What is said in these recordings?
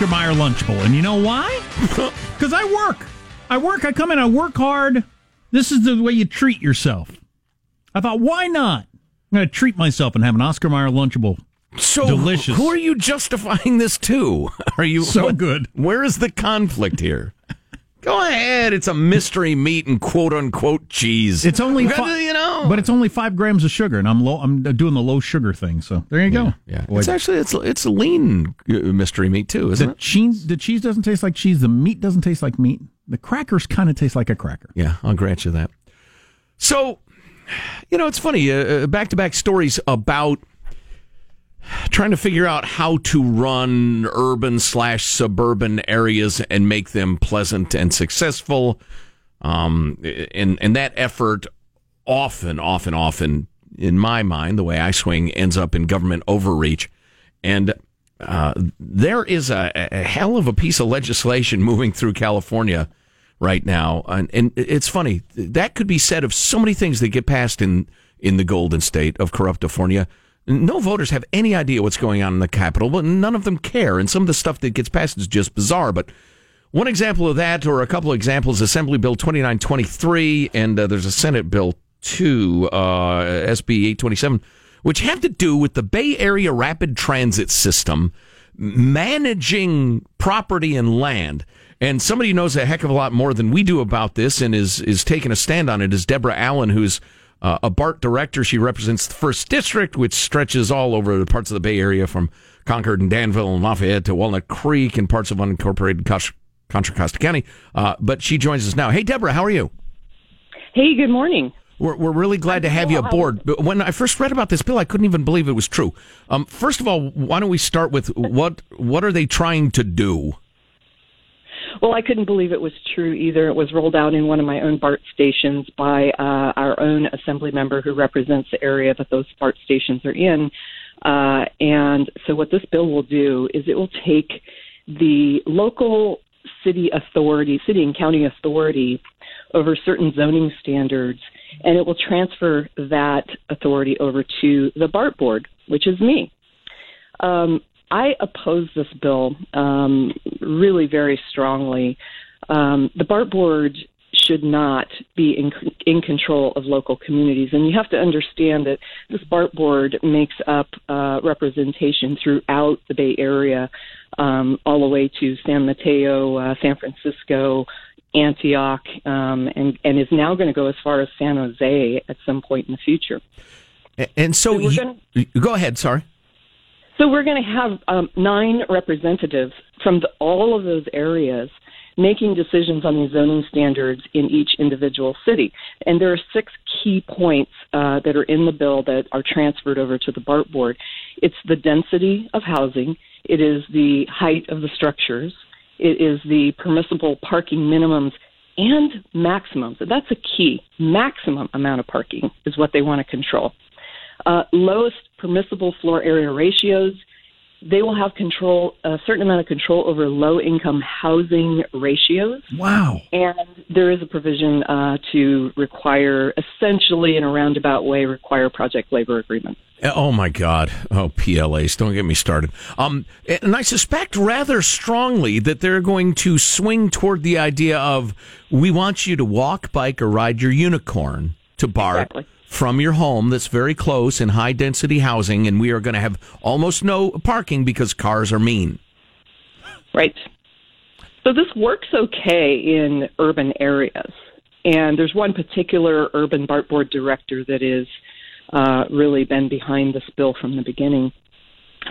I'm eating an Oscar Mayer Lunchable, and you know why? Because I work. I work. I come in. I work hard. This is the way you treat yourself. I thought, why not? I'm going to treat myself and have an Oscar Mayer Lunchable. So Delicious. Who are you justifying this to? Are you So what- good. Where is the conflict here? Go ahead. It's a mystery meat and quote unquote cheese. It's only, You fi- you know, but it's only five grams of sugar, and I'm low. I'm doing the low sugar thing. So there you go. yeah. Boy, It's actually it's it's a lean uh, mystery meat too, isn't the it? cheese. The cheese doesn't taste like cheese. The meat doesn't taste like meat. The crackers kind of taste like a cracker. Yeah, I'll grant you that. So, you know, it's funny. Back to back stories about trying to figure out how to run urban slash suburban areas and make them pleasant and successful. Um, and and that effort often, often, often, in my mind, the way I swing, ends up in government overreach. And uh, there is a, a hell of a piece of legislation moving through California right now, and, and it's funny that could be said of so many things that get passed in in the Golden State of Corruptifornia. No voters have any idea what's going on in the Capitol, but none of them care. And some of the stuff that gets passed is just bizarre. But one example of that, or a couple of examples, Assembly Bill 2923, and uh, there's a Senate Bill 2, uh, SB 827, which have to do with the Bay Area Rapid Transit System managing property and land. And somebody who knows a heck of a lot more than we do about this and is, is taking a stand on it is Debora Allen, who's uh, a BART director. She represents the first district, which stretches all over the parts of the Bay Area from Concord and Danville and Lafayette to Walnut Creek and parts of unincorporated Contra Costa County. Uh, but she joins us now. Hey, Debora, how are you? Hey, good morning. We're, we're really glad to have you aboard. But when I first read about this bill, I couldn't even believe it was true. Um, first of all, why don't we start with what what are they trying to do? Well, I couldn't believe it was true either. It was rolled out in one of my own BART stations by uh, our own assembly member who represents the area that those BART stations are in. Uh, and so, what this bill will do is it will take the local city authority, city and county authority over certain zoning standards, and it will transfer that authority over to the BART board, which is me. Um, I oppose this bill um, really very strongly. Um, the BART board should not be in, in control of local communities. And you have to understand that this BART board makes up uh, representation throughout the Bay Area, um, all the way to San Mateo, uh, San Francisco, Antioch, um, and, and is now going to go as far as San Jose at some point in the future. And so, So you- go ahead. Sorry. So we're going to have um, nine representatives from the, all of those areas making decisions on the zoning standards in each individual city. And there are six key points uh, that are in the bill that are transferred over to the BART board. It's the density of housing. It is the height of the structures. It is the permissible parking minimums and maximums. That's a key. Maximum amount of parking is what they want to control uh, lowest permissible floor area ratios. They will have control, a certain amount of control over low income housing ratios. Wow. And there is a provision uh, to require, essentially in a roundabout way, require project labor agreements. Oh my God! Oh PLAs, don't get me started. Um, and I suspect rather strongly that they're going to swing toward the idea of we want you to walk, bike, or ride your unicorn to BART Exactly. From your home that's very close in high density housing, and we are going to have almost no parking because cars are mean. Right. So this works okay in urban areas. And there's one particular urban BART board director that is uh, really been behind this bill from the beginning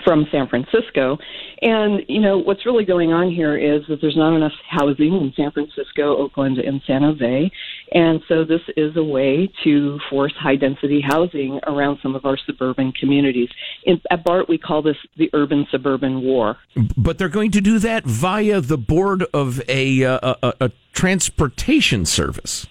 from San Francisco. And, you know, what's really going on here is that there's not enough housing in San Francisco, Oakland, and San Jose. And so this is a way to force high density housing around some of our suburban communities. In, at BART, we call this the urban suburban war. But they're going to do that via the board of a uh, a, a transportation service.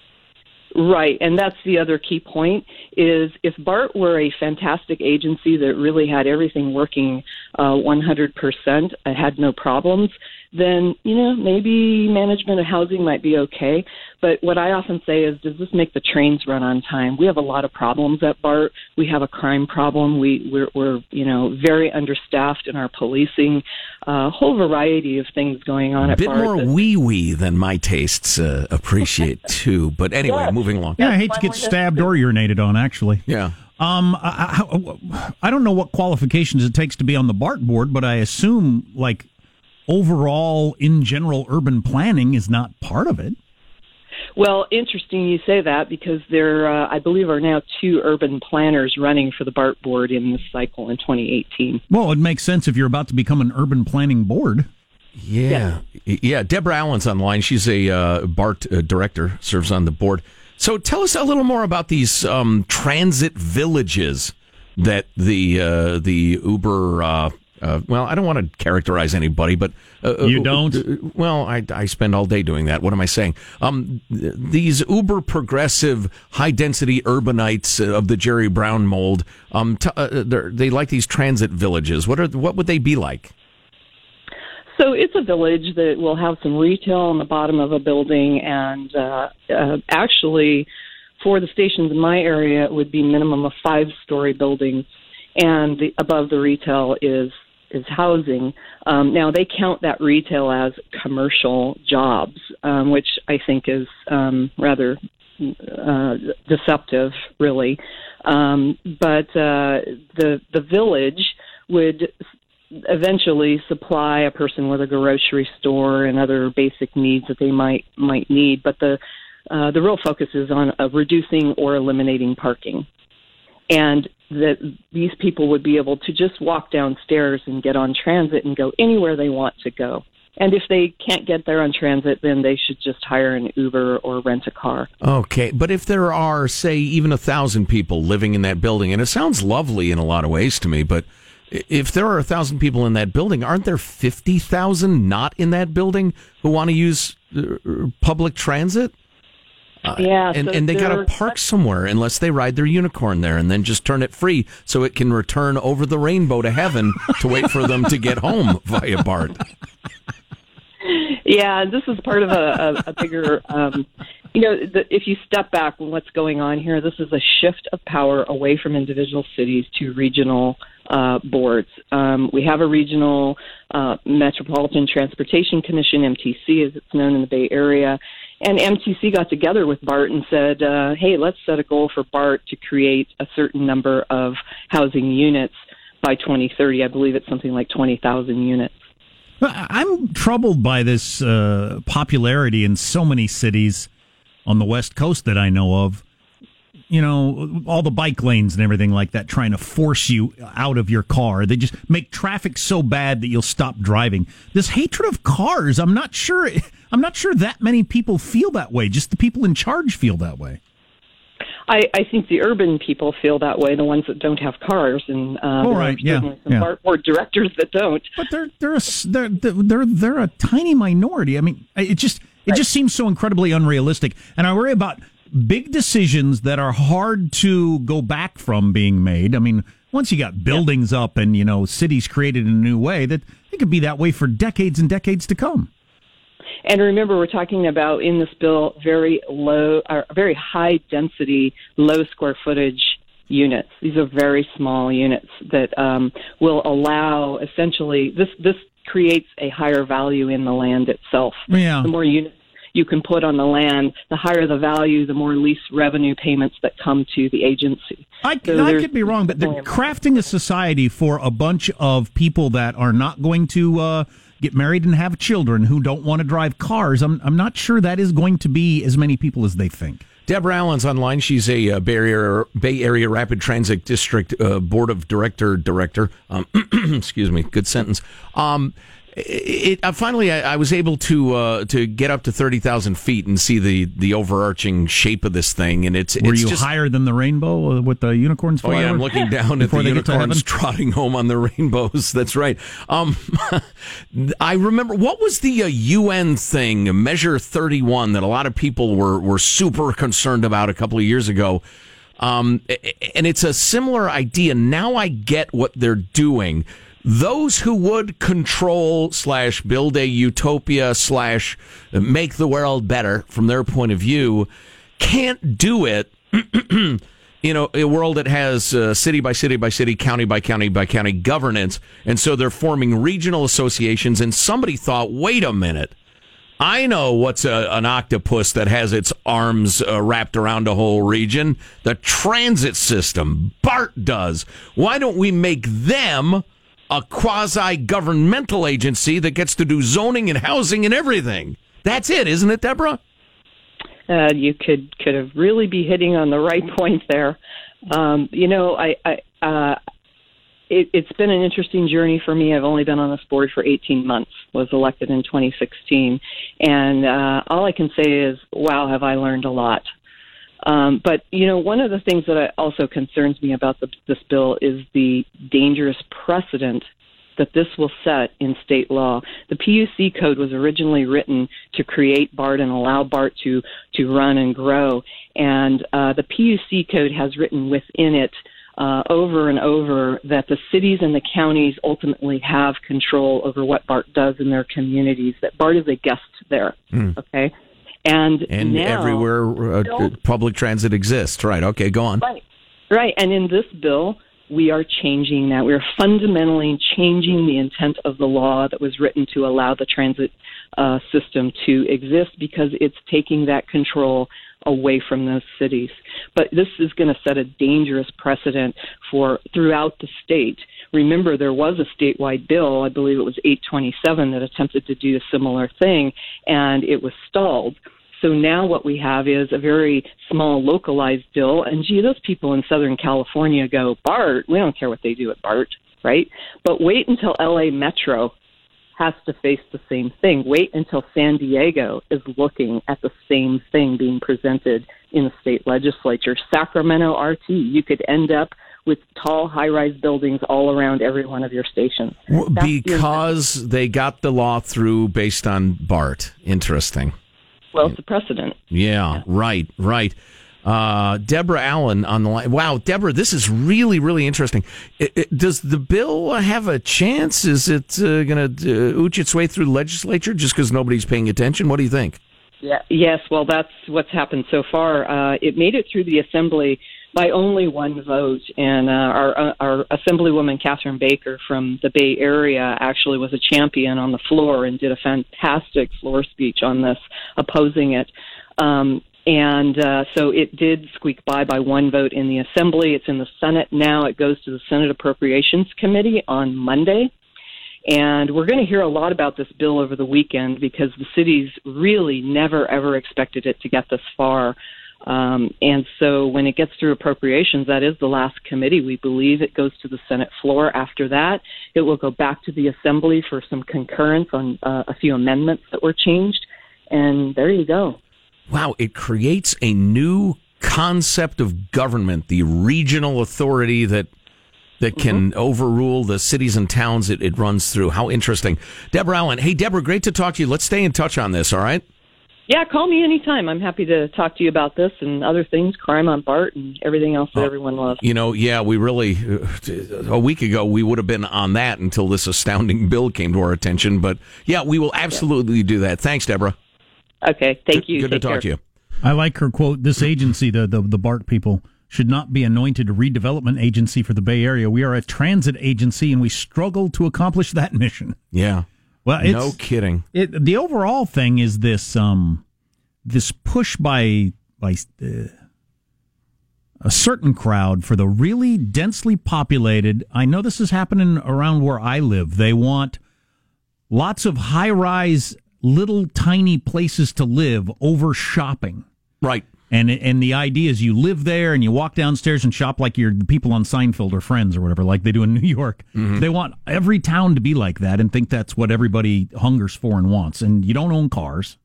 Right, and that's the other key point is if BART were a fantastic agency that really had everything working uh, 100%, uh, had no problems, then you know maybe management of housing might be okay. But what I often say is, does this make the trains run on time? We have a lot of problems at BART. We have a crime problem. We we're, we're you know very understaffed in our policing. A uh, whole variety of things going on a at bit BART. more wee wee than my tastes uh, appreciate too. But anyway, Yeah. moving along. Yeah, I hate to get stabbed or urinated on, actually. Yeah. Um, I, I, I don't know what qualifications it takes to be on the BART board, but I assume, like, overall, in general, urban planning is not part of it. Well, interesting you say that because there, uh, I believe, are now two urban planners running for the BART board in this cycle in 2018. Well, it makes sense if you're about to become an urban planning board. Yeah. Yeah. Debora Allen's online. She's a uh, BART uh, director, serves on the board. So tell us a little more about these um, transit villages that the uh, the Uber. Uh, well, I don't want to characterize anybody, but uh, You uh, don't? uh, well, I, I spend all day doing that. What am I saying? Um, th- these uber progressive, high density urbanites uh, of the Jerry Brown mold. Um, t- uh, they're- like these transit villages. What are what would they be like? So it's a village that will have some retail on the bottom of a building, and uh, uh, actually, for the stations in my area, it would be minimum of five-story buildings, and the, above the retail is is housing. Um, now they count that retail as commercial jobs, um, which I think is um, rather uh, deceptive, really. Um, but uh, the the village would eventually supply a person with a grocery store and other basic needs that they might might need. But the uh, the real focus is on uh, reducing or eliminating parking, and that these people would be able to just walk downstairs and get on transit and go anywhere they want to go. And if they can't get there on transit, then they should just hire an Uber or rent a car. Okay, but if there are, say, even a thousand people living in that building, and it sounds lovely in a lot of ways to me, but if there are a thousand people in that building, aren't there fifty thousand not in that building who want to use uh, public transit? Yeah, and so and they got to park somewhere unless they ride their unicorn there, and then just turn it free so it can return over the rainbow to heaven to wait for them to get home via BART. Yeah, this is part of a, a, a bigger. Um, you know, the, if you step back from what's going on here, this is a shift of power away from individual cities to regional uh, boards. Um, we have a regional uh, Metropolitan Transportation Commission, MTC, as it's known in the Bay Area. And MTC got together with BART and said, uh, hey, let's set a goal for BART to create a certain number of housing units by 2030. I believe it's something like 20,000 units. I'm troubled by this uh, popularity in so many cities on the West Coast that I know of. You know, all the bike lanes and everything like that, trying to force you out of your car. They just make traffic so bad that you'll stop driving. This hatred of cars, I'm not sure. I'm not sure that many people feel that way. Just the people in charge feel that way. I, I think the urban people feel that way, the ones that don't have cars, and uh, there right, yeah, some yeah. Board directors that don't. But they're they're a they're they're they're a tiny minority. I mean, it just it just seems so incredibly unrealistic, and I worry about big decisions that are hard to go back from being made. I mean, once you got buildings up and you know cities created in a new way, that it could be that way for decades and decades to come. And remember, we're talking about in this bill very low, or very high density, low square footage units. These are very small units that um, will allow essentially this this creates a higher value in the land itself. Yeah. The more units you can put on the land, the higher the value, the more lease revenue payments that come to the agency. I, So I could be wrong, but the, definitely a- crafting a society for a bunch of people that are not going to uh, get married and have children who don't want to drive cars, I'm, I'm not sure that is going to be as many people as they think. Debora Allen's online. She's a uh, Bay Area, Bay Area Rapid Transit District uh, Board of Director director. Um, excuse me, good sentence. Um, it, uh, finally, I, I was able to uh, to get up to thirty thousand feet and see the, the overarching shape of this thing, and it's Were it's you just, higher than the rainbow uh, with the unicorns Oh yeah, I'm looking down at the they get to unicorns trotting home on the rainbows. That's right. Um, I remember what was the uh, UN thing, Measure 31, that a lot of people were were super concerned about a couple of years ago. Um, and it's a similar idea. Now I get what they're doing. Those who would control slash build a utopia slash make the world better from their point of view can't do it in know, a world that has uh, city by city by city, county by county by county governance. And so they're forming regional associations. And somebody thought, wait a minute. I know what's a, an octopus that has its arms uh, wrapped around a whole region. The transit system. BART does. Why don't we make them a quasi governmental agency that gets to do zoning and housing and everything? That's it, isn't it, Debora? Uh, you could could have really be hitting on the right point there. Um, you know, I, I uh, it, it's been an interesting journey for me. I've only been on this board for 18 months. Was elected in 2016, and uh, all I can say is, wow, have I learned a lot. Um, but you know, one of the things that I, also concerns me about the, this bill is the dangerous precedent that this will set in state law. The PUC code was originally written to create BART and allow BART to to run and grow, and uh, the PUC code has written within it. Uh, over and over that the cities and the counties ultimately have control over what BART does in their communities. That BART is a guest there. Mm. Okay, and and now, everywhere uh, public transit exists. Right. Okay. Go on. Right. Right. And in this bill, we are changing that. We are fundamentally changing the intent of the law that was written to allow the transit uh, system to exist because it's taking that control away from those cities. But this is going to set a dangerous precedent for throughout the state. Remember, there was a statewide bill, I believe it was 827, that attempted to do a similar thing, and it was stalled. So now what we have is a very small localized bill. And gee, those people in Southern California go, BART, we don't care what they do at BART, right? But wait until LA Metro has to face the same thing. Wait until San Diego is looking at the same thing being presented in the state legislature. Sacramento RT, you could end up with tall high rise buildings all around every one of your stations. because they got the law through based on BART. Interesting. Well, it's a precedent. Yeah, yeah. right, right. Uh, Debora Allen on the line. Wow, Debora, this is really, really interesting. It, it, does the bill have a chance? Is it uh, going to uh, ooch its way through the legislature just because nobody's paying attention? What do you think? Yeah, yes. Well, that's what's happened so far. Uh, it made it through the assembly by only one vote. And uh, our uh, our Assemblywoman Catharine Baker from the Bay Area actually was a champion on the floor and did a fantastic floor speech on this, opposing it. Um, and uh, so it did squeak by by one vote in the Assembly. It's in the Senate now. It goes to the Senate Appropriations Committee on Monday. And we're going to hear a lot about this bill over the weekend because the cities really never, ever expected it to get this far. Um, and so when it gets through appropriations, that is the last committee. We believe it goes to the Senate floor. After that, it will go back to the Assembly for some concurrence on uh, a few amendments that were changed. And there you go. Wow, it creates a new concept of government, the regional authority that that can mm-hmm. overrule the cities and towns it, it runs through. How interesting. Debora Allen. Hey, Debora, great to talk to you. Let's stay in touch on this, all right? Yeah, call me anytime. I'm happy to talk to you about this and other things, crime on BART and everything else that oh, everyone loves. You know, yeah, we really, a week ago, we would have been on that until this astounding bill came to our attention. But yeah, we will absolutely yeah. do that. Thanks, Debora. Okay, thank you. Good, good to talk care. to you. I like her quote. This agency, the, the, the BART people, should not be anointed a redevelopment agency for the Bay Area. We are a transit agency and we struggle to accomplish that mission. Yeah. Well, no kidding. It, the overall thing is this um, this push by by uh, a certain crowd for the really densely populated. I know this is happening around where I live. They want lots of high rise, little tiny places to live over shopping. Right. And and the idea is you live there and you walk downstairs and shop like you're the people on Seinfeld or Friends or whatever, like they do in New York. Mm-hmm. They want every town to be like that and think that's what everybody hungers for and wants. And you don't own cars,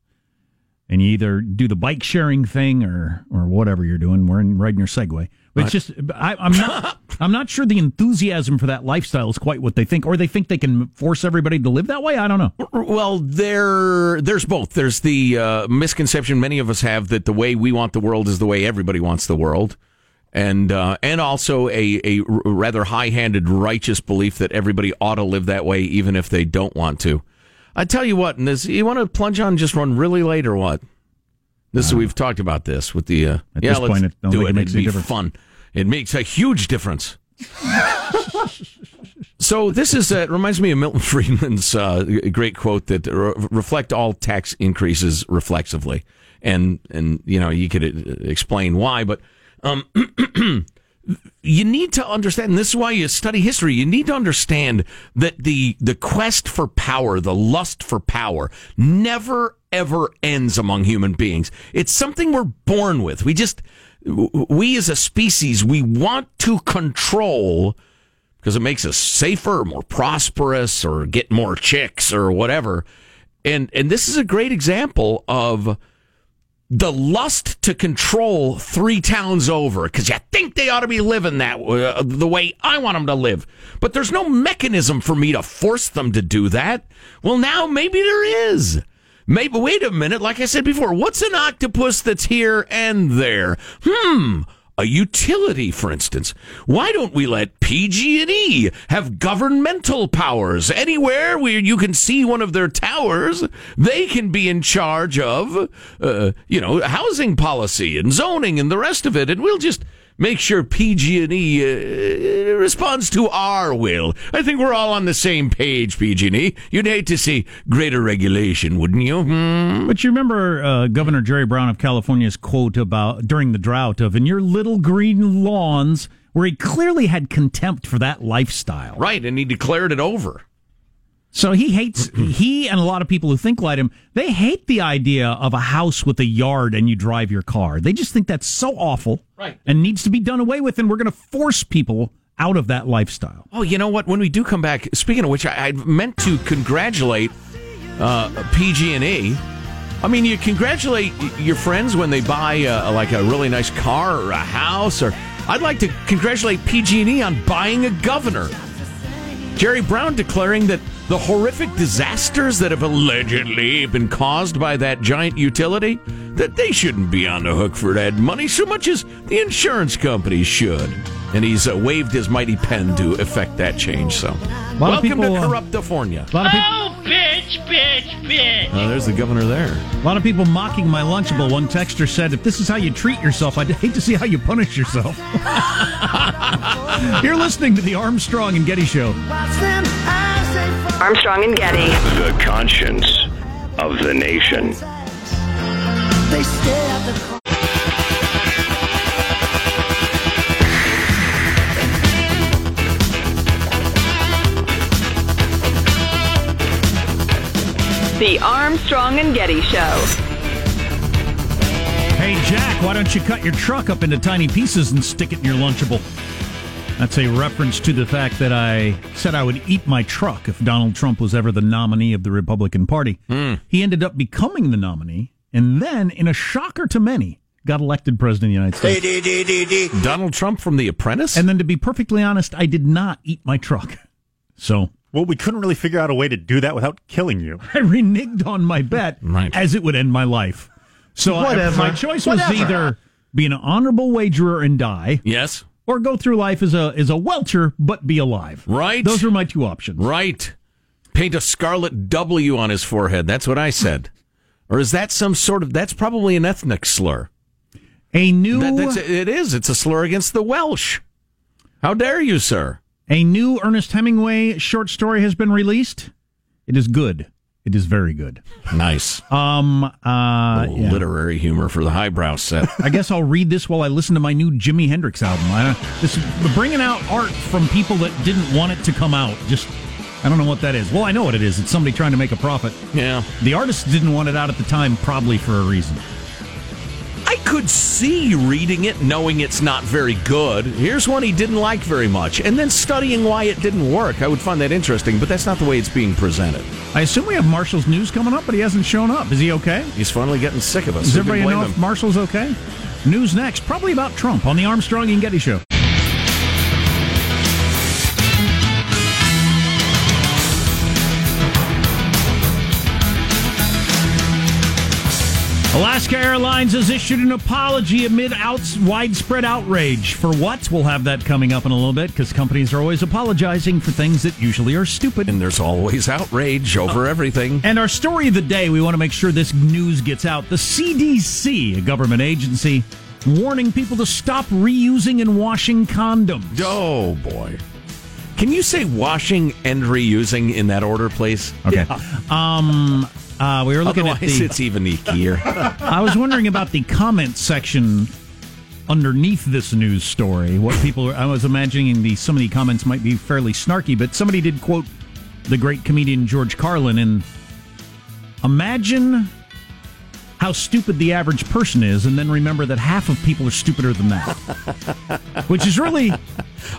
and you either do the bike sharing thing or or whatever you're doing. We're in, riding your Segway. But it's just I, I'm not I'm not sure the enthusiasm for that lifestyle is quite what they think, or they think they can force everybody to live that way. I don't know. Well, there there's both. There's the uh, misconception many of us have that the way we want the world is the way everybody wants the world. and uh, and also a, a rather high handed righteous belief that everybody ought to live that way, even if they don't want to. I tell you what, and this, you want to plunge on, and just run really late or what? This we've talked about this with the uh, At yeah. this let's point, it don't do it. it makes It'd be difference. fun. It makes a huge difference. So this is uh, it reminds me of Milton Friedman's uh, great quote that re- reflect all tax increases reflexively, and and you know you could uh, explain why, but um, you need to understand. And this is why you study history. You need to understand that the the quest for power, the lust for power, never ever ends among human beings. It's something we're born with. We just we as a species we want to control because it makes us safer, more prosperous, or get more chicks or whatever. And and this is a great example of the lust to control three towns over because you think they ought to be living that uh, the way I want them to live, but there's no mechanism for me to force them to do that. Well, now maybe there is. Maybe wait a minute. Like I said before, what's an octopus that's here and there? Hmm a utility, for instance. Why don't we let PG&E have governmental powers anywhere where you can see one of their towers? They can be in charge of, uh, you know, housing policy and zoning and the rest of it, and we'll just make sure PG&E uh, responds to our will. I think we're all on the same page, PG&E. You'd hate to see greater regulation, wouldn't you? Hmm? But you remember uh, Governor Jerry Brown of California's quote about during the drought of "in your little green lawns," where he clearly had contempt for that lifestyle. Right, and he declared it over. So he hates he and a lot of people who think like him. They hate the idea of a house with a yard and you drive your car. They just think that's so awful, Right. And needs to be done away with. And we're going to force people out of that lifestyle. Oh, you know what? When we do come back, speaking of which, I, I meant to congratulate uh, PG&E. I mean, you congratulate your friends when they buy uh, like a really nice car or a house, or I'd like to congratulate PG&E on buying a governor. Jerry Brown declaring that the horrific disasters that have allegedly been caused by that giant utility that they shouldn't be on the hook for that money so much as the insurance companies should. And he's uh, waved his mighty pen to effect that change. So, welcome people, to uh, Corruptifornia. A bitch, bitch, bitch. Oh, there's the governor there. a lot of people mocking my Lunchable. One texter said, "If this is how you treat yourself, I'd hate to see how you punish yourself." You're listening to the Armstrong and Getty Show. Armstrong and Getty. The conscience of the nation. The Armstrong and Getty Show. Hey, Jack, why don't you cut your truck up into tiny pieces and stick it in your Lunchable? That's a reference to the fact that I said I would eat my truck if Donald Trump was ever the nominee of the Republican Party. Hmm. He ended up becoming the nominee, and then, in a shocker to many, got elected president of the United States. Donald Trump from The Apprentice? And then, to be perfectly honest, I did not eat my truck. So Well, we couldn't really figure out a way to do that without killing you. I reneged on my bet Right. as it would end my life. So I- my choice was Whatever. either be an honorable wagerer and die, yes. or go through life as a as a welcher but be alive. Right. Those are my two options. Right. Paint a scarlet W on his forehead. That's what I said. Or is that some sort of, that's probably an ethnic slur. A new That, that's, it is. It's a slur against the Welsh. How dare you, sir? A new Ernest Hemingway short story has been released. It is good. It is very good. Nice. Um uh yeah. Literary humor for the highbrow set. I guess I'll read this while I listen to my new Jimi Hendrix album. I, this bringing out art from people that didn't want it to come out. Just I don't know what that is. Well, I know what it is. It's somebody trying to make a profit. yeah. The artist didn't want it out at the time, probably for a reason. I could see reading it knowing it's not very good. Here's one he didn't like very much. And then studying why it didn't work. I would find that interesting, but that's not the way it's being presented. I assume we have Marshall's news coming up, but he hasn't shown up. Is he okay? He's finally getting sick of us. Does Who everybody know him? if Marshall's okay? News next, probably about Trump on the Armstrong and Getty Show. Alaska Airlines has issued an apology amid outs widespread outrage. For what? We'll have that coming up in a little bit because companies are always apologizing for things that usually are stupid. And there's always outrage over everything. And our story of the day, we want to make sure this news gets out. The CDC, a government agency, warning people to stop reusing and washing condoms. Oh, boy. Can you say washing and reusing in that order, please? Okay. Um, uh, we were looking Otherwise, at the. it's even easier. I was wondering about the comment section underneath this news story. What people? I was imagining the some of the comments might be fairly snarky, but somebody did quote the great comedian George Carlin and imagine how stupid the average person is, and then remember that half of people are stupider than that. Which is really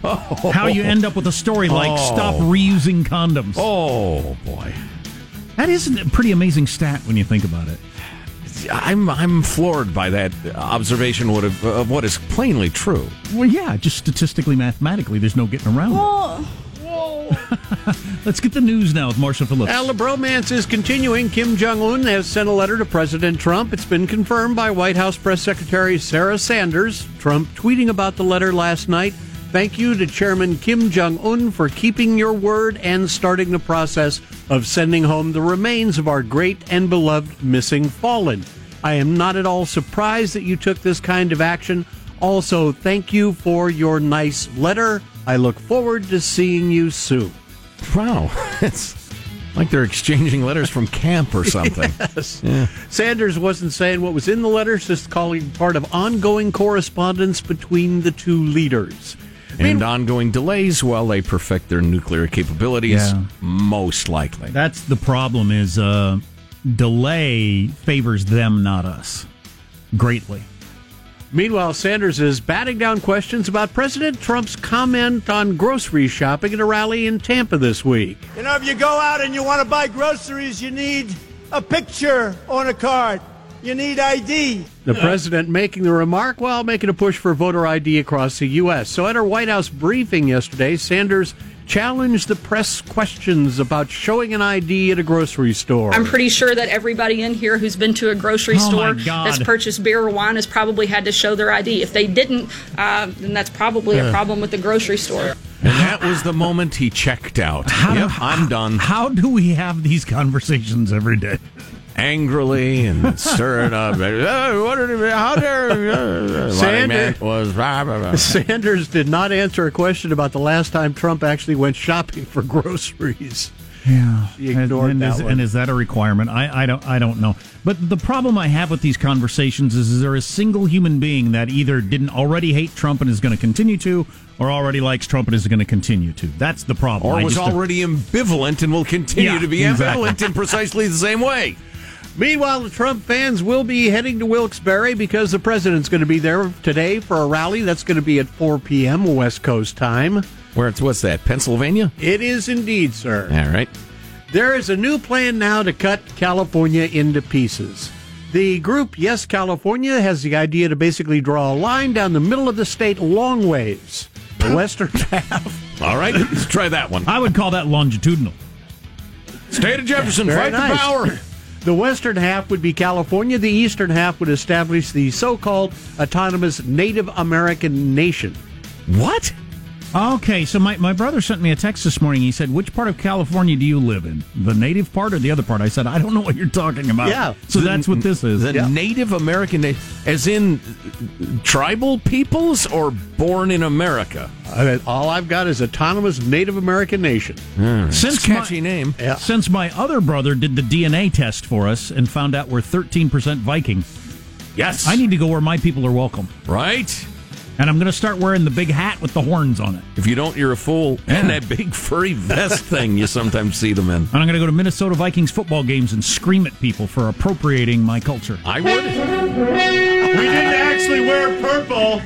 how you end up with a story like Oh. "Stop reusing condoms." oh, boy. That is a pretty amazing stat when you think about it. I'm I'm floored by that observation what of, of what is plainly true. Well, yeah, just statistically, mathematically, there's no getting around Whoa. it. Let's get the news now with Marshall Phillips. Well, the bromance is continuing. Kim Jong Un has sent a letter to President Trump. It's been confirmed by White House Press Secretary Sarah Sanders. Trump tweeting about the letter last night. Thank you to Chairman Kim Jong Un for keeping your word and starting the process of sending home the remains of our great and beloved missing fallen. I am not at all surprised that you took this kind of action. Also, thank you for your nice letter. I look forward to seeing you soon. Wow, it's like they're exchanging letters from camp or something. Sanders wasn't saying what was in the letters, just calling part of ongoing correspondence between the two leaders. And ongoing delays while they perfect their nuclear capabilities, Yeah. most likely. That's the problem is uh, delay favors them, not us, greatly. Meanwhile, Sanders is batting down questions about President Trump's comment on grocery shopping at a rally in Tampa this week. You know, if you go out and you want to buy groceries, you need a picture on a card. You need ID. The president making the remark while making a push for voter ID across the U.S. So, at her White House briefing yesterday, Sanders challenged the press questions about showing an ID at a grocery store. I'm pretty sure that everybody in here who's been to a grocery Oh, store that's purchased beer or wine has probably had to show their ID. If they didn't, uh, then that's probably a problem with the grocery store. And that was the moment he checked out. yep, I'm done. How do we have these conversations every day? Angrily and stirring up. "Oh, what did he, how dare Sanders- was blah, blah, blah." Sanders did not answer a question about the last time Trump actually went shopping for groceries. Yeah, He ignored and, that is, one. and is that a requirement? I, I don't I don't know. But the problem I have with these conversations is, is there a single human being that either didn't already hate Trump and is going to continue to, or already likes Trump and is going to continue to? That's the problem. or I was just- already ambivalent and will continue Yeah, to be exactly. ambivalent in precisely the same way. Meanwhile, the Trump fans will be heading to Wilkes-Barre because the president's going to be there today for a rally. That's going to be at 4 p.m. West Coast time. Where it's what's that? Pennsylvania? It is indeed, sir. All right. There is a new plan now to cut California into pieces. The group Yes California has the idea to basically draw a line down the middle of the state long ways. The western half. All right. Let's try that one. I would call that longitudinal. State of Jefferson, Very fight nice. the power. The western half would be California. The eastern half would establish the so-called autonomous Native American nation. What? Okay, so my, my brother sent me a text this morning. He said, "Which part of California do you live in? The native part or the other part?" I said, "I don't know what you're talking about." Yeah. So that's what this is. The Native American, as in tribal peoples or born in America? Uh, All I've got is autonomous Native American nation. Since catchy my, name. Yeah. Since my other brother did the DNA test for us and found out we're 13% Viking, Yes. I need to go where my people are welcome. Right? And I'm going to start wearing the big hat with the horns on it. If you don't, you're a fool. And that big furry vest thing you sometimes see them in. And I'm going to go to Minnesota Vikings football games and scream at people for appropriating my culture. I would. We didn't actually wear purple.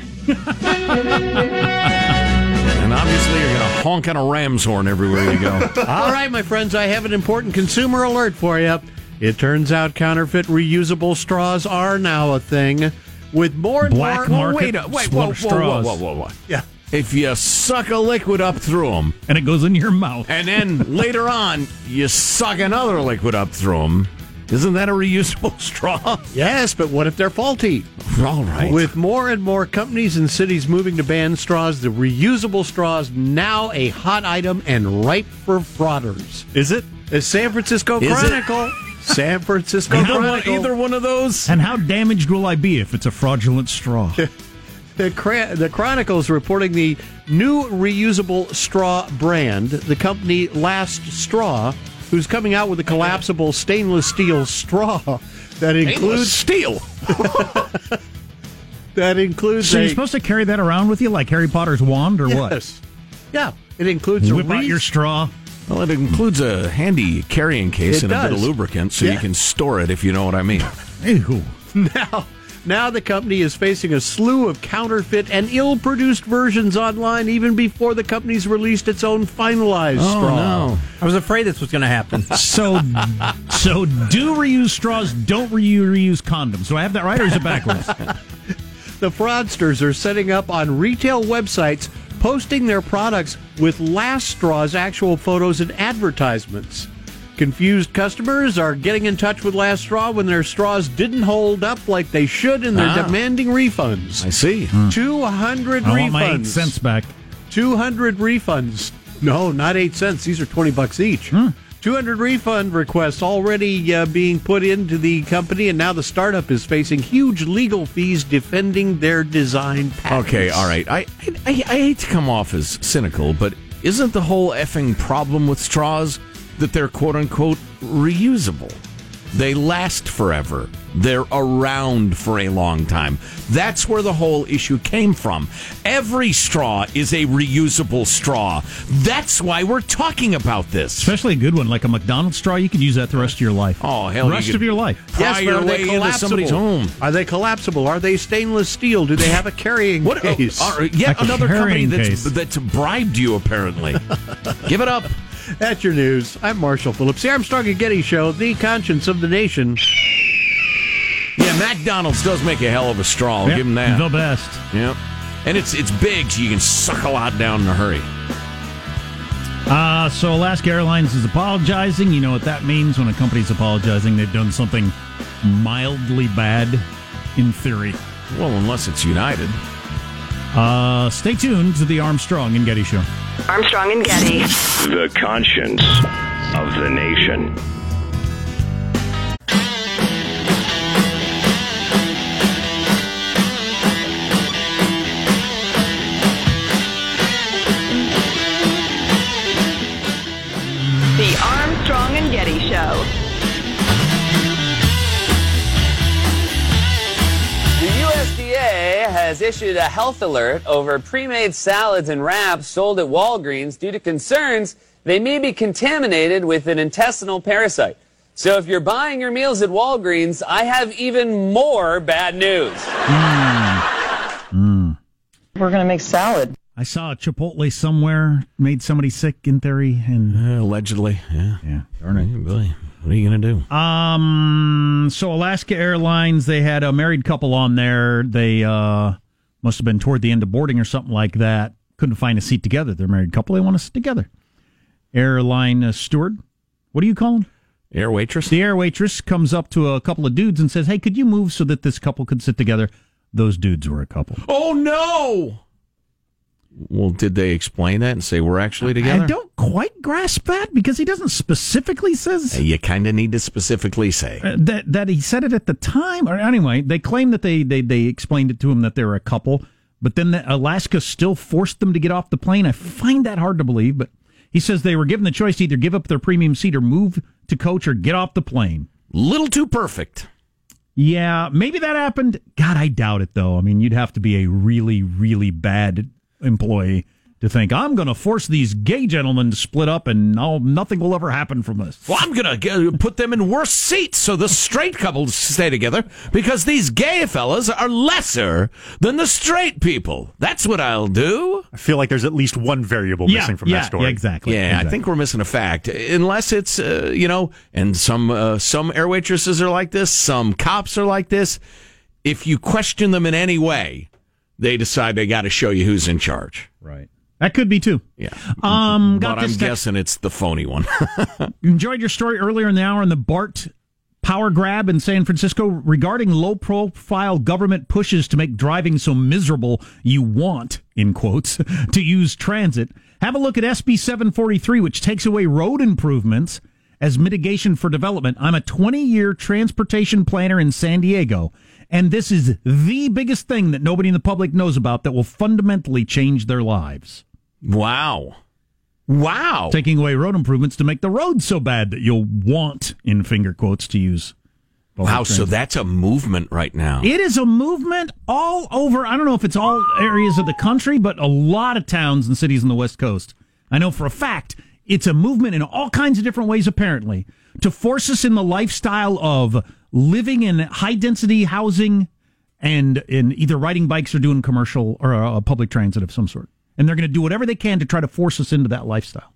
And obviously, you're going to honk on a ram's horn everywhere you go. All right, my friends, I have an important consumer alert for you. It turns out counterfeit reusable straws are now a thing. With more and Black more. market wait, a, wait, whoa, whoa, straws. whoa, whoa, whoa, whoa. Yeah. If you suck a liquid up through them, And it goes in your mouth. and then later on you suck another liquid up through them, Isn't that a reusable straw? Yes, but what if they're faulty? All right. With more and more companies and cities moving to ban straws, the reusable straw is now a hot item and ripe for frauders. Is it? The San Francisco Is it? Chronicle. San Francisco either, one, Chronicle. either one of those? And how damaged will I be if it's a fraudulent straw? The, Cra- the Chronicle's reporting the new reusable straw brand, the company Last Straw, who's coming out with a collapsible stainless steel straw that Stainless includes steel. that includes so a you're supposed to carry that around with you like Harry Potter's wand or what? yes, yeah, it includes a Whip out your straw. Well, it includes a handy carrying case It and a bit of lubricant so you can store it if you know what I mean. Ew. Now, now the company is facing a slew of counterfeit and ill-produced versions online, even before the company's released its own finalized Oh, straw. I was afraid this was going to happen. So, so do reuse straws. Don't reu- reuse condoms. Do I have that right, or is it backwards? The fraudsters are setting up on retail websites, posting their products with Last Straw's actual photos and advertisements. Confused customers are getting in touch with Last Straw when their straws didn't hold up like they should, and they're Ah. demanding refunds. I see. 200 refunds. want my eight cents back. 200 refunds. No, not 8 cents. These are 20 bucks each. Hmm. 200 refund requests already uh, being put into the company, and now the startup is facing huge legal fees defending their design patents. Okay, all right. I, I I hate to come off as cynical, but isn't the whole effing problem with straws that they're quote unquote reusable? They last forever. They're around for a long time. That's where the whole issue came from. Every straw is a reusable straw. That's why we're talking about this. Especially a good one like a McDonald's straw. You can use that the rest of your life. Oh, hell, you rest could- of your life. Pry Yes, but your are way they into somebody's collapsible? home. Are they collapsible? Are they stainless steel? Do they have a carrying What? oh, case? uh, yet Like a another company carrying that's, case. that's bribed you, apparently. Give it up. That's your news. I'm Marshall Phillips, the Armstrong and Getty Show, the conscience of the nation. Yeah, McDonald's does make a hell of a straw. I'll Yep, give them that. The best. Yep. And it's it's big, so you can suck a lot down in a hurry. Uh, so Alaska Airlines is apologizing. You know what that means when a company's apologizing. They've done something mildly bad, in theory. Well, unless it's United. Uh, stay tuned to the Armstrong and Getty Show. Armstrong and Getty. The conscience of the nation. Has issued a health alert over pre-made salads and wraps sold at Walgreens due to concerns they may be contaminated with an intestinal parasite. So if you're buying your meals at Walgreens, I have even more bad news. We're going to make salad. I saw a Chipotle somewhere made somebody sick in theory, and Uh, allegedly, yeah. yeah, darn it. Hey, Billy, what are you going to do? Um, so Alaska Airlines, they had a married couple on there. They uh must have been toward the end of boarding or something like that. Couldn't find a seat together. They're a married couple. They want to sit together. Airline uh, steward, what do you call him? Air waitress? The air waitress comes up to a couple of dudes and says, "Hey, could you move so that this couple could sit together?" Those dudes were a couple. Oh, no! Well, did they explain that and say we're actually together? I don't quite grasp that because he doesn't specifically says You kind of need to specifically say. Uh, that that he said it at the time. Or anyway, they claim that they they they explained it to him that they were a couple, but then the, Alaska still forced them to get off the plane. I find that hard to believe, but he says they were given the choice to either give up their premium seat or move to coach or get off the plane. Little too perfect. Yeah, maybe that happened. God, I doubt it though. I mean, you'd have to be a really really bad employee to think I'm going to force these gay gentlemen to split up and no, nothing will ever happen from this. Well, I'm going to put them in worse seats so the straight couples stay together because these gay fellas are lesser than the straight people. That's what I'll do. I feel like there's at least one variable Yeah, missing from yeah, that story. yeah, exactly. Yeah, I think we're missing a fact. Unless it's uh, you know, and some uh, some air waitresses are like this, some cops are like this. If you question them in any way, they decide they got to show you who's in charge. Right. That could be too. Yeah. Um, got but I'm text. guessing it's the phony one. You enjoyed your story earlier in the hour on the BART power grab in San Francisco regarding low profile government pushes to make driving so miserable you want, in quotes, to use transit. Have a look at SB 743, which takes away road improvements as mitigation for development. I'm a 20 year transportation planner in San Diego, and this is the biggest thing that nobody in the public knows about that will fundamentally change their lives. Wow. Wow. Taking away road improvements to make the roads so bad that you'll want, in finger quotes, to use. Wow. So that's a movement right now. It is a movement all over. I don't know if it's all areas of the country, but a lot of towns and cities on the West Coast. I know for a fact it's a movement in all kinds of different ways, apparently, to force us in the lifestyle of living in high density housing and in either riding bikes or doing commercial or uh, public transit of some sort. And they're going to do whatever they can to try to force us into that lifestyle.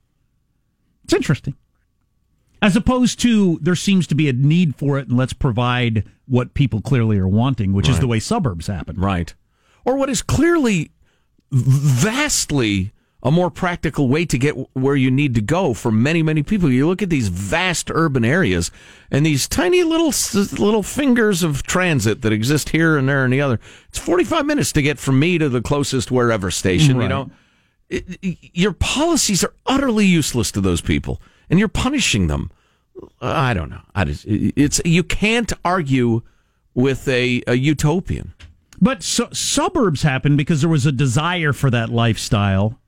It's interesting. As opposed to there seems to be a need for it, and let's provide what people clearly are wanting, which is the way suburbs happen. Right. Or what is clearly vastly a more practical way to get where you need to go for many, many people. You look at these vast urban areas and these tiny little little fingers of transit that exist here and there and the other. It's 45 minutes to get from me to the closest wherever station, you know. It, it- your policies are utterly useless to those people and you're punishing them. I don't know. I just, it's you can't argue with a, a utopian. But su- suburbs happened because there was a desire for that lifestyle,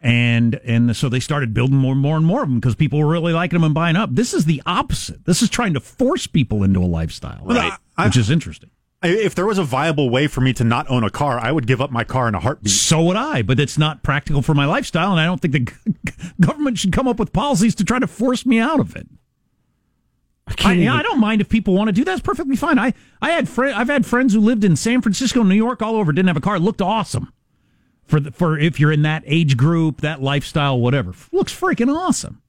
and and so they started building more and more and more of them because people were really liking them and buying up. This is the opposite. This is trying to force people into a lifestyle, Right. I- which is interesting. If there was a viable way for me to not own a car, I would give up my car in a heartbeat. So would I, but it's not practical for my lifestyle, and I don't think the government should come up with policies to try to force me out of it. I, yeah, I don't mind if people want to do that. It's perfectly fine. I, I had fri I've had friends who lived in San Francisco, New York, all over, didn't have a car, looked awesome. For the, for if you're in that age group, that lifestyle, whatever, looks freaking awesome.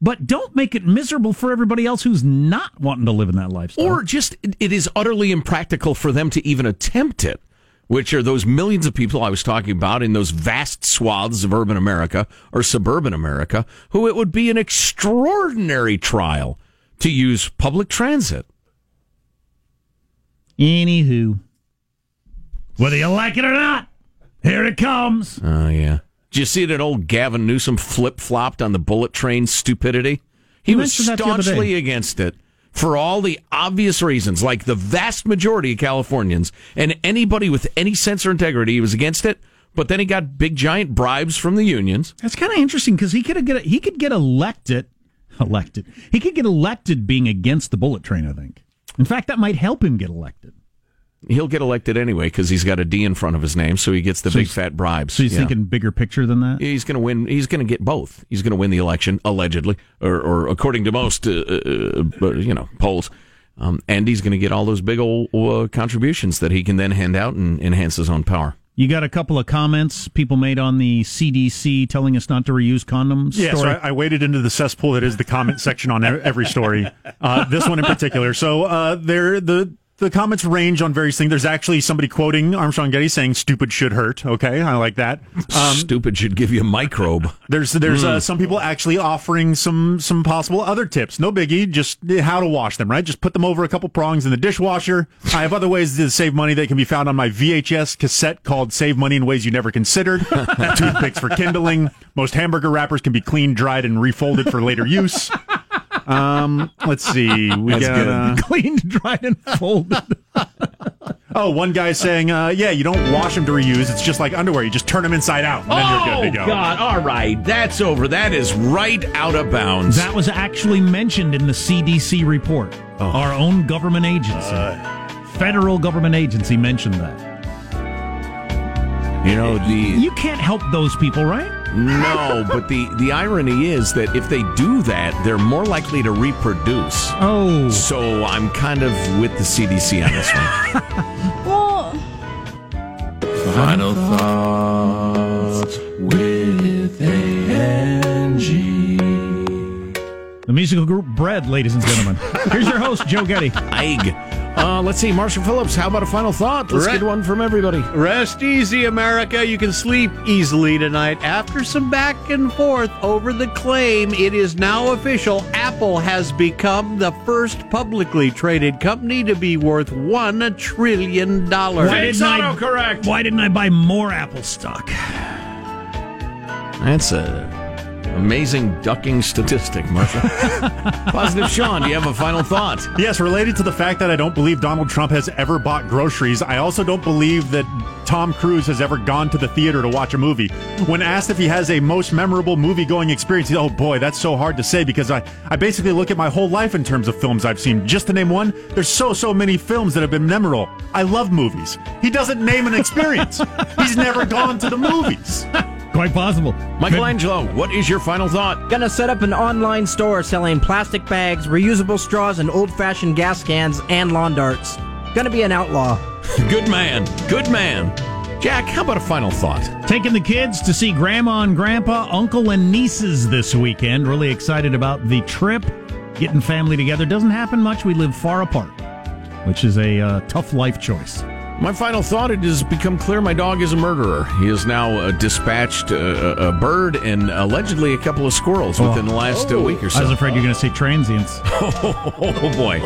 But don't make it miserable for everybody else who's not wanting to live in that lifestyle. Or just it- it is utterly impractical for them to even attempt it, which are those millions of people I was talking about in those vast swaths of urban America or suburban America, who it would be an extraordinary trial to use public transit. Anywho, whether you like it or not, here it comes. Oh, yeah. Did you see that old Gavin Newsom flip flopped on the bullet train stupidity? He You was mentioned that the other day. staunchly against it for all the obvious reasons, like the vast majority of Californians and anybody with any sense or integrity, he was against it. But then he got big giant bribes from the unions. That's kind of interesting because he could get he could get elected, elected. He could get elected being against the bullet train. I think. In fact, that might help him get elected. He'll get elected anyway because he's got a D in front of his name, so he gets the So big fat bribes. So he's Yeah. thinking bigger picture than that. He's going to win. He's going to get both. He's going to win the election allegedly, or, or according to most, uh, uh, uh, you know, polls. Um, and he's going to get all those big old uh, contributions that he can then hand out and enhance his own power. You got a couple of comments people made on the CDC telling us not to reuse condoms. Yeah, so. I, I waded into the cesspool that is the comment section on e- every story. Uh, this one in particular. So uh, there, the the comments range on various things. There's actually somebody quoting Armstrong Getty saying "stupid should hurt." Okay, I like that. Um, Stupid should give you a microbe. There's there's uh, Mm. some people actually offering some some possible other tips. No biggie, just how to wash them. Right, just put them over a couple prongs in the dishwasher. I have other ways to save money that can be found on my VHS cassette called "Save Money in Ways You Never Considered." Toothpicks for kindling. Most hamburger wrappers can be cleaned, dried, and refolded for later use. Um, let's see. We That's got good. uh, cleaned, dried, and folded. oh, one guy's saying, uh, "Yeah, you don't wash them to reuse. It's just like underwear. You just turn them inside out, and then you're good to go." Oh, God! All right, that's over. That is right out of bounds. That was actually mentioned in the CDC report. Oh. Our own government agency, federal government agency, mentioned that. you know the You can't help those people, right? No, but the the irony is that if they do that, they're more likely to reproduce. Oh, So I'm kind of with the CDC on this one. well, Final thoughts with Angie. the musical group Bread, ladies and gentlemen. Here's your host, Joe Getty. Eig. Uh, let's see, Marshall Phillips. How about a final thought? Let's Re- get one from everybody. Rest easy, America. You can sleep easily tonight. After some back and forth over the claim, it is now official. Apple has become the first publicly traded company to be worth $1 trillion. Why didn't, I, autocorrect. why didn't I buy more Apple stock? That's a amazing ducking statistic, Martha. Positive Sean, do you have a final thought? Yes, related to the fact that I don't believe Donald Trump has ever bought groceries, I also don't believe that Tom Cruise has ever gone to the theater to watch a movie. When asked if he has a most memorable movie going experience, he, oh boy, that's so hard to say because I, I basically look at my whole life in terms of films I've seen. Just to name one, there's so, so many films that have been memorable. I love movies. He doesn't name an experience. He's never gone to the movies. Quite possible. Michael Angelo, what is your final thought? Gonna set up an online store selling plastic bags, reusable straws, and old fashioned gas cans and lawn darts. Gonna be an outlaw. Good man. Good man. Jack, how about a final thought? Taking the kids to see grandma and grandpa, uncle and nieces this weekend. Really excited about the trip. Getting family together doesn't happen much. We live far apart, which is a uh, tough life choice. My final thought: It has become clear my dog is a murderer. He has now uh, dispatched uh, a, a bird and allegedly a couple of squirrels within the last uh, week or so. I was afraid you're going to say transients. oh boy!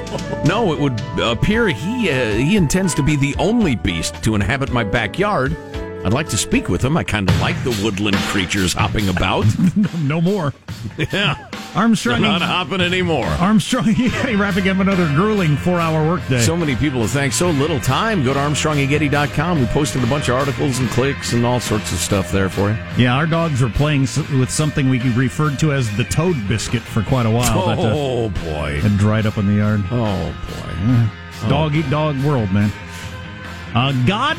No, it would appear he uh, he intends to be the only beast to inhabit my backyard. I'd like to speak with him. I kind of like the woodland creatures hopping about. no more. Yeah, Armstrong. They're not hopping anymore. Armstrong, yeah, wrapping up another grueling four-hour workday. So many people have thanked so little time. Go to ArmstrongandGetty.com. We posted a bunch of articles and clicks and all sorts of stuff there for you. Yeah, our dogs were playing with something we referred to as the toad biscuit for quite a while. that, uh, Oh boy! had dried up in the yard. Oh boy! It's Dog eat dog world, man. Uh, God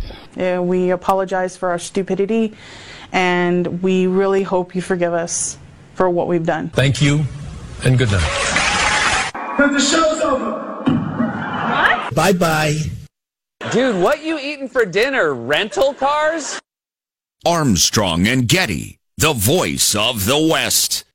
Uh, we apologize for our stupidity, and we really hope you forgive us for what we've done. Thank you, and good night. Because the show's over. What? Bye bye. Dude, what you eating for dinner? Rental cars? Armstrong and Getty, the voice of the West.